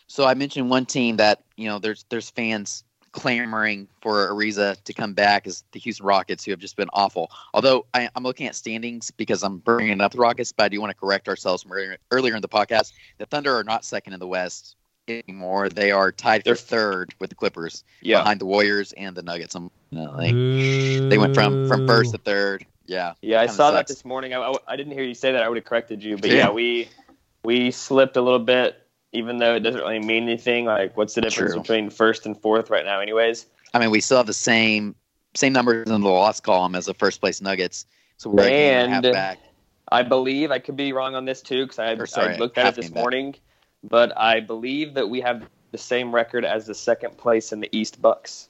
So I mentioned one team that you know there's there's fans clamoring for Ariza to come back is the Houston Rockets, who have just been awful. Although I, I'm looking at standings because I'm bringing up the Rockets, but I do want to correct ourselves from earlier, earlier in the podcast. The Thunder are not second in the West anymore. They are tied for They're- third with the Clippers, Yeah. behind the Warriors and the Nuggets. Um, you know, they, they went from from first to third. Yeah, Yeah, I Kinda saw that this morning. I, I, I didn't hear you say that. I would have corrected you, but Yeah. yeah, we we slipped a little bit, even though it doesn't really mean anything. Like, what's the difference True. between first and fourth right now, anyways? I mean, we still have the same same numbers in the loss column as the first place Nuggets. So we're and a half back. I believe I could be wrong on this too because I, sorry, I looked at it this morning. back. But I believe that we have the same record as the second place in the East Bucks.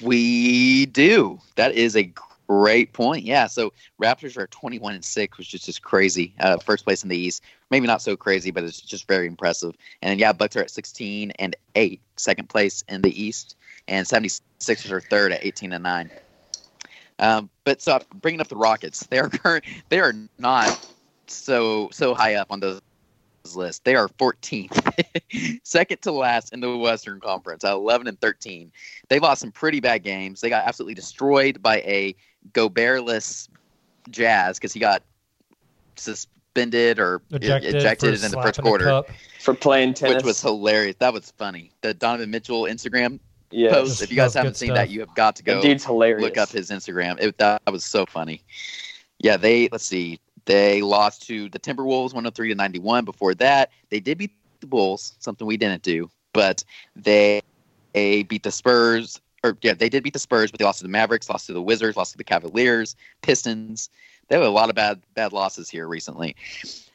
We do. That is a great point. Yeah. So Raptors are 21 and six, which is just crazy. Uh, first place in the East. Maybe not so crazy, but it's just very impressive. And yeah, Bucks are at 16 and eight, second place in the East, and 76ers are third at 18 and nine. Um, but so bringing up the Rockets, they are current. They are not so so high up on those list. They are 14th, second to last in the Western Conference at 11 and 13. They lost some pretty bad games. They got absolutely destroyed by a Gobertless Jazz because he got suspended or Ejected, ejected, in the first quarter. For playing tennis, which was hilarious. That was funny. The Donovan Mitchell Instagram yeah, post. If you guys haven't seen stuff. that, you have got to go the dude's hilarious. look up his Instagram. It, that was so funny. Yeah, they let's see. They lost to the Timberwolves 103 to 91. Before that, they did beat the Bulls, something we didn't do. But they, they beat the Spurs or yeah, they did beat the Spurs, but they lost to the Mavericks, lost to the Wizards, lost to the Cavaliers, Pistons. They have a lot of bad bad losses here recently.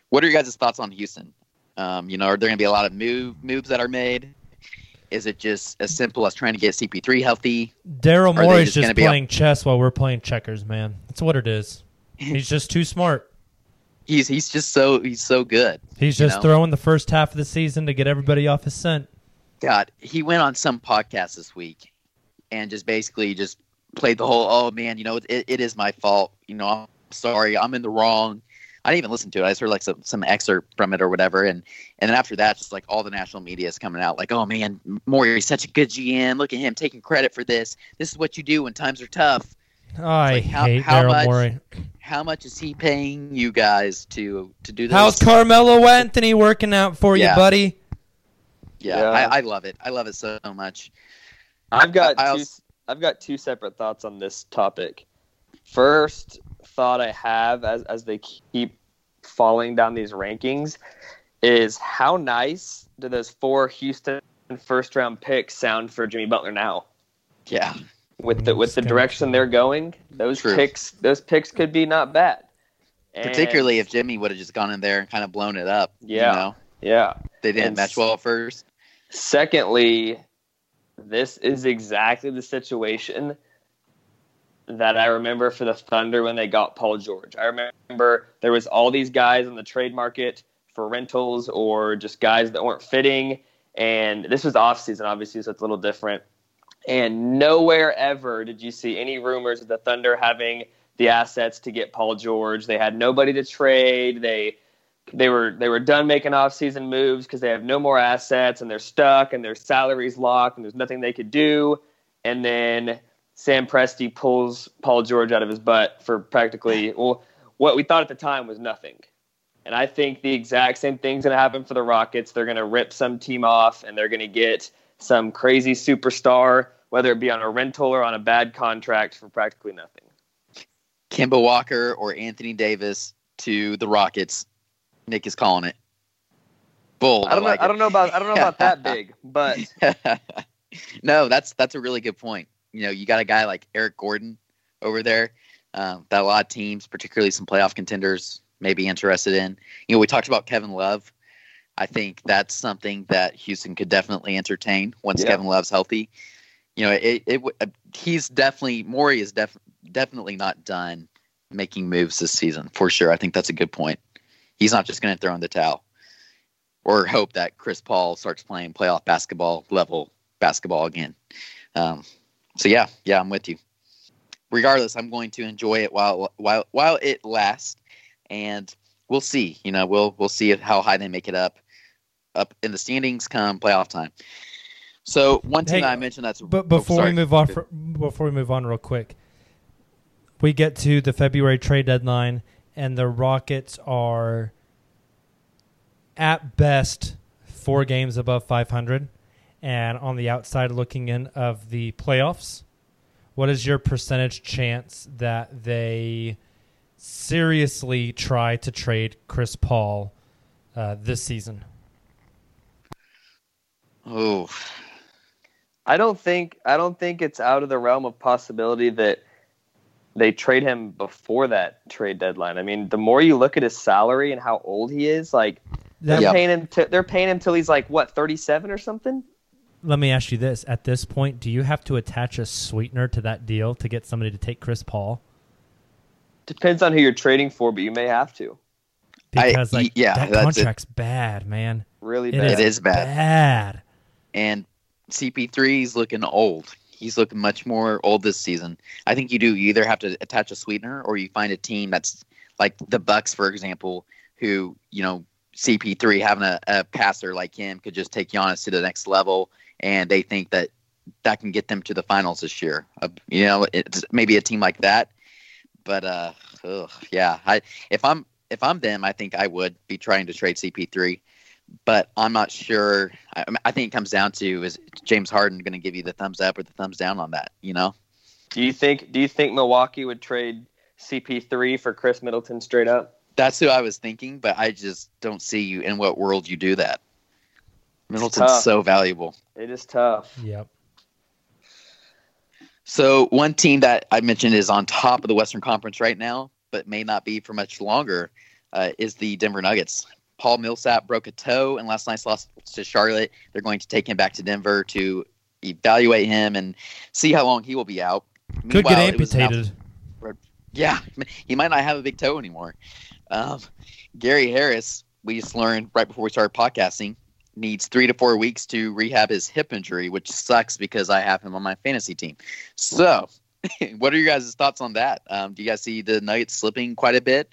What are your guys' thoughts on Houston? Um, you know, are there going to be a lot of move moves that are made? Is it just as simple as trying to get CP3 healthy? Daryl they is just just playing chess while we're playing checkers, man. That's what it is. He's just too smart. He's he's just so he's so good. He's just know? throwing the first half of the season to get everybody off his scent. God, he went on some podcast this week and just basically just played the whole, oh man, you know, it, it is my fault. You know, I'm sorry, I'm in the wrong. I didn't even listen to it. I just heard like some, some excerpt from it or whatever. And and then after that, just like all the national media is coming out like, oh man, Morey, such a good GM. Look at him taking credit for this. This is what you do when times are tough. I like, how- hate how Daryl much- Morey. How much is he paying you guys to to do this? How's Carmelo Anthony working out for Yeah. you, buddy? yeah, Yeah. I, I love it. I love it so much. I've got I two, I've got two separate thoughts on this topic. First thought I have as as they keep falling down these rankings is how nice do those four Houston first round picks sound for Jimmy Butler now? Yeah. With the with the direction they're going, those True. picks those picks could be not bad. And- Particularly if Jimmy would have just gone in there and kind of blown it up. Yeah. You know? yeah. They didn't And match well at first. Secondly, this is exactly the situation that I remember for the Thunder when they got Paul George. I remember there was all these guys on the trade market for rentals or just guys that weren't fitting. And this was off season, obviously, so it's a little different. And nowhere ever did you see any rumors of the Thunder having the assets to get Paul George. They had nobody to trade. They they were they were done making off-season moves because they have no more assets and they're stuck and their salaries locked and there's nothing they could do. And then Sam Presti pulls Paul George out of his butt for practically well what we thought at the time was nothing. And I think the exact same thing's going to happen for the Rockets. They're going to rip some team off and they're going to get some crazy superstar, whether it be on a rental or on a bad contract for practically nothing. Kemba Walker or Anthony Davis to the Rockets. Nick is calling it. Bold. I don't know. like I don't know about. I don't know about that big, but no, that's that's a really good point. You know, you got a guy like Eric Gordon over there um, that a lot of teams, particularly some playoff contenders, may be interested in. You know, we talked about Kevin Love. I think that's something that Houston could definitely entertain once Yeah. Kevin Love's healthy. You know, it, it uh, he's definitely Morey is def, definitely not done making moves this season for sure. I think that's a good point. He's not just going to throw in the towel or hope that Chris Paul starts playing playoff basketball level basketball again. Um, so yeah, yeah, I'm with you. regardless, I'm going to enjoy it while while while it lasts, and we'll see. You know, we'll we'll see how high they make it up up in the standings come playoff time. So one team Hey, I mentioned that's But oh, before sorry. we move on, for, before we move on, real quick, we get to the February trade deadline, and the Rockets are at best four games above 500, and on the outside looking in of the playoffs. What is your percentage chance that they seriously try to trade Chris Paul uh, this season? Oh, I don't think I don't think it's out of the realm of possibility that they trade him before that trade deadline. I mean, the more you look at his salary and how old he is, like they're That- paying him. To, they're paying him till he's like what thirty seven or something. Let me ask you this: At this point, do you have to attach a sweetener to that deal to get somebody to take Chris Paul? Depends on who you're trading for, but you may have to. Because I- like yeah, that that's it. contract's bad, man. Really It bad. it is bad. Bad. And CP3 is looking old. He's looking much more old this season. I think you do. You either have to attach a sweetener, or you find a team that's like the Bucks, for example, who you know CP3 having a, a passer like him could just take Giannis to the next level, and they think that that can get them to the finals this year. Uh, you know, it's maybe a team like that. But uh, ugh, yeah, I if I'm if I'm them, I think I would be trying to trade CP3 but I'm not sure. I, I think it comes down to is James Harden going to give you the thumbs up or the thumbs down on that? You know, Do you think? Do you think Milwaukee would trade CP3 for Khris Middleton straight up? that's who I was thinking, but I just don't see you in what world you do that. Middleton's so valuable. It is tough. Yep. So one team that I mentioned is on top of the Western Conference right now, but may not be for much longer, uh, is the Denver Nuggets. Paul Millsap broke a toe in last night's loss to Charlotte. They're going to take him back to Denver to evaluate him and see how long he will be out. Could Meanwhile, get amputated. Yeah, he might not have a big toe anymore. Um, Gary Harris, we just learned right before we started podcasting, needs three to four weeks to rehab his hip injury, which sucks because I have him on my fantasy team. So, what are your guys' thoughts on that? Um, do you guys see the Nuggets slipping quite a bit?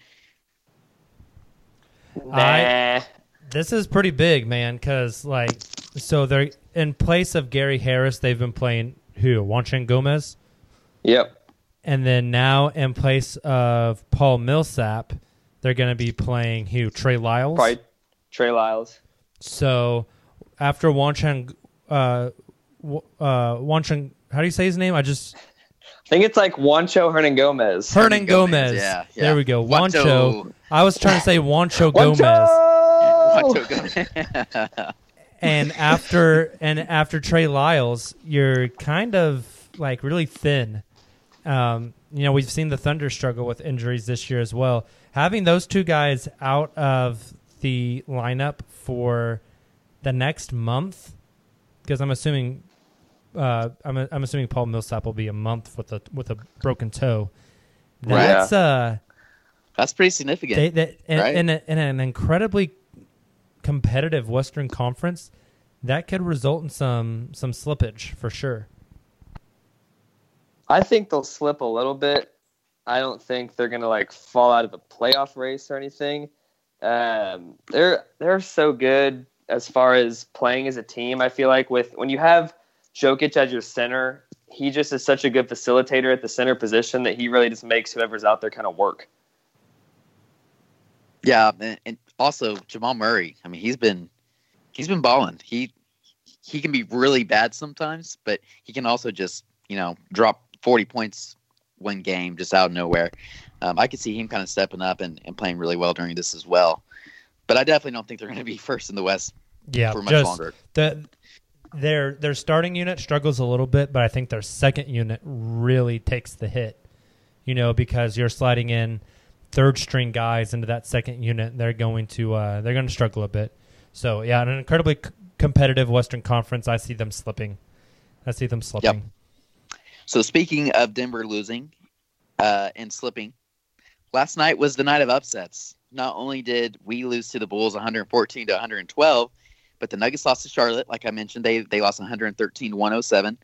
I- This is pretty big, man, because like, so they're in place of Gary Harris. They've been playing who? Juanchen Gomez, Yep. and then now in place of Paul Millsap, they're going to be playing who? Trey Lyles. Probably Trey Lyles. So after Wancheng, uh, uh, Wancheng, how do you say his name? I just I think it's like Juancho Hernangomez. Hernan Gomez. yeah, yeah. There we go. Wancho. Wancho. I was trying to say Wancho Gomez. Juancho! And after and after Trey Lyles, you're kind of like really thin. Um, you know, we've seen the Thunder struggle with injuries this year as well. Having those two guys out of the lineup for the next month, because I'm assuming, uh, I'm, I'm assuming Paul Millsap will be a month with a with a broken toe. Right. That's uh, That's pretty significant. they, they, in, right? in, a, in an incredibly competitive Western Conference, that could result in some some slippage for sure. I think they'll slip a little bit. I don't think they're gonna like fall out of the playoff race or anything. Um, they're they're so good as far as playing as a team. I feel like with when you have Jokic as your center, he just is such a good facilitator at the center position that he really just makes whoever's out there kind of work. Yeah, and, and also Jamal Murray. I mean, he's been he's been balling. He he can be really bad sometimes, but he can also just you know drop forty points one game just out of nowhere. Um, I could see him kind of stepping up and, and playing really well during this as well. But I definitely don't think they're going to be first in the West Yeah, for much just longer. the their their starting unit struggles a little bit, but I think their second unit really takes the hit. You know, because you're sliding in third string guys into that second unit, they're going to uh, they're going to struggle a bit. So yeah, an incredibly c- competitive Western Conference, I see them slipping. I see them slipping. So speaking of Denver losing uh, and slipping, last night was the night of upsets. Not only did we lose to the Bulls 114 to 112, but the Nuggets lost to Charlotte. Like I mentioned, they they lost 113 107.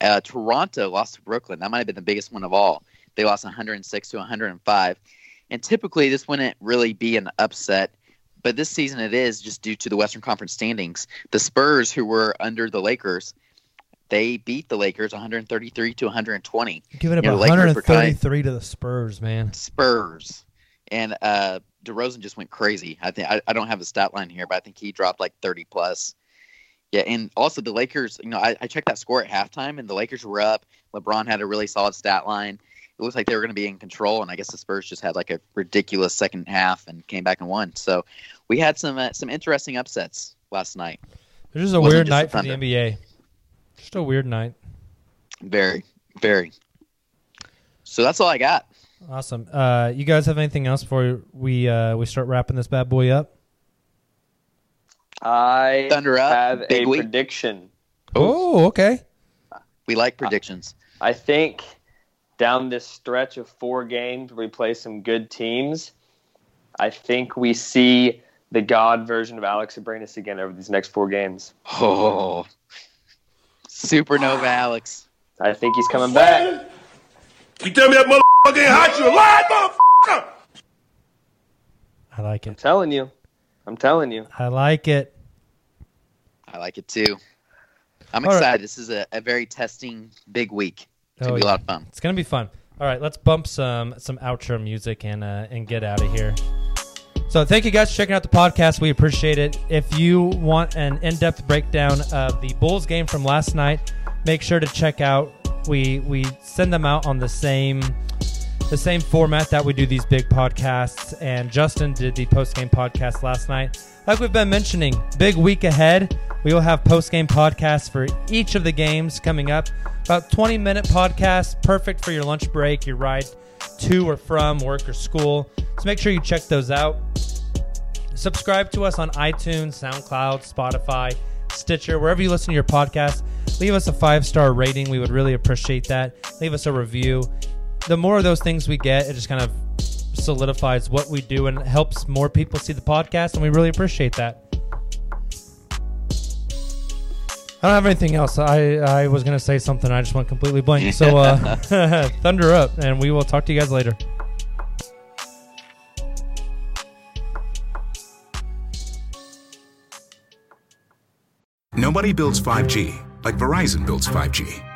Uh, Toronto lost to Brooklyn. That might have been the biggest one of all. They lost 106 to 105. And typically, this wouldn't really be an upset, but this season it is just due to the Western Conference standings. The Spurs, who were under the Lakers, they beat the Lakers 133 to 120. Giving up You know, Lakers were tied- 133 to the Spurs, man. Spurs. And uh DeRozan just went crazy. I think I, I don't have a stat line here, but I think he dropped like 30 plus. Yeah, and also the Lakers, you know, I, I checked that score at halftime and the Lakers were up. LeBron had a really solid stat line. It looked like they were going to be in control, and I guess the Spurs just had like a ridiculous second half and came back and won. So we had some uh, some interesting upsets last night. It was just a weird just night for the NBA. Just a weird night. Very, very. So that's all I got. Awesome. Uh, you guys have anything else before we uh, we start wrapping this bad boy up? I Thunder up, have a big week. prediction. Oh, okay. We like predictions. I think down this stretch of four games we play some good teams, I think we see the God version of Alex Abrines again over these next four games. Oh, Supernova Alex. I think he's coming back. You tell me that motherfucker ain't hot, you a lying motherfucker! I like I'm it. telling you. I'm telling you. I like it. I like it too. I'm All right. excited. This is a, a very testing big week. It's Oh, gonna be yeah. a lot of fun. It's gonna be fun. All right, let's bump some some outro music and uh, and get out of here. So thank you guys for checking out the podcast. We appreciate it. If you want an in-depth breakdown of the Bulls game from last night, make sure to check out. We we send them out on the same the same format that we do these big podcasts. And Justin did the post game podcast last night. Like we've been mentioning, big week ahead. We will have post game podcasts for each of the games coming up. About 20 minute podcasts, perfect for your lunch break, your ride to or from work or school. So make sure you check those out. Subscribe to us on iTunes, SoundCloud, Spotify, Stitcher, wherever you listen to your podcast. Leave us a five star rating. We would really appreciate that. Leave us a review. The more of those things we get, it just kind of solidifies what we do and helps more people see the podcast, and we really appreciate that. I don't have anything else. I, I was going to say something. I just went completely blank. So, uh, thunder up, and we will talk to you guys later. Nobody builds 5G like Verizon builds 5G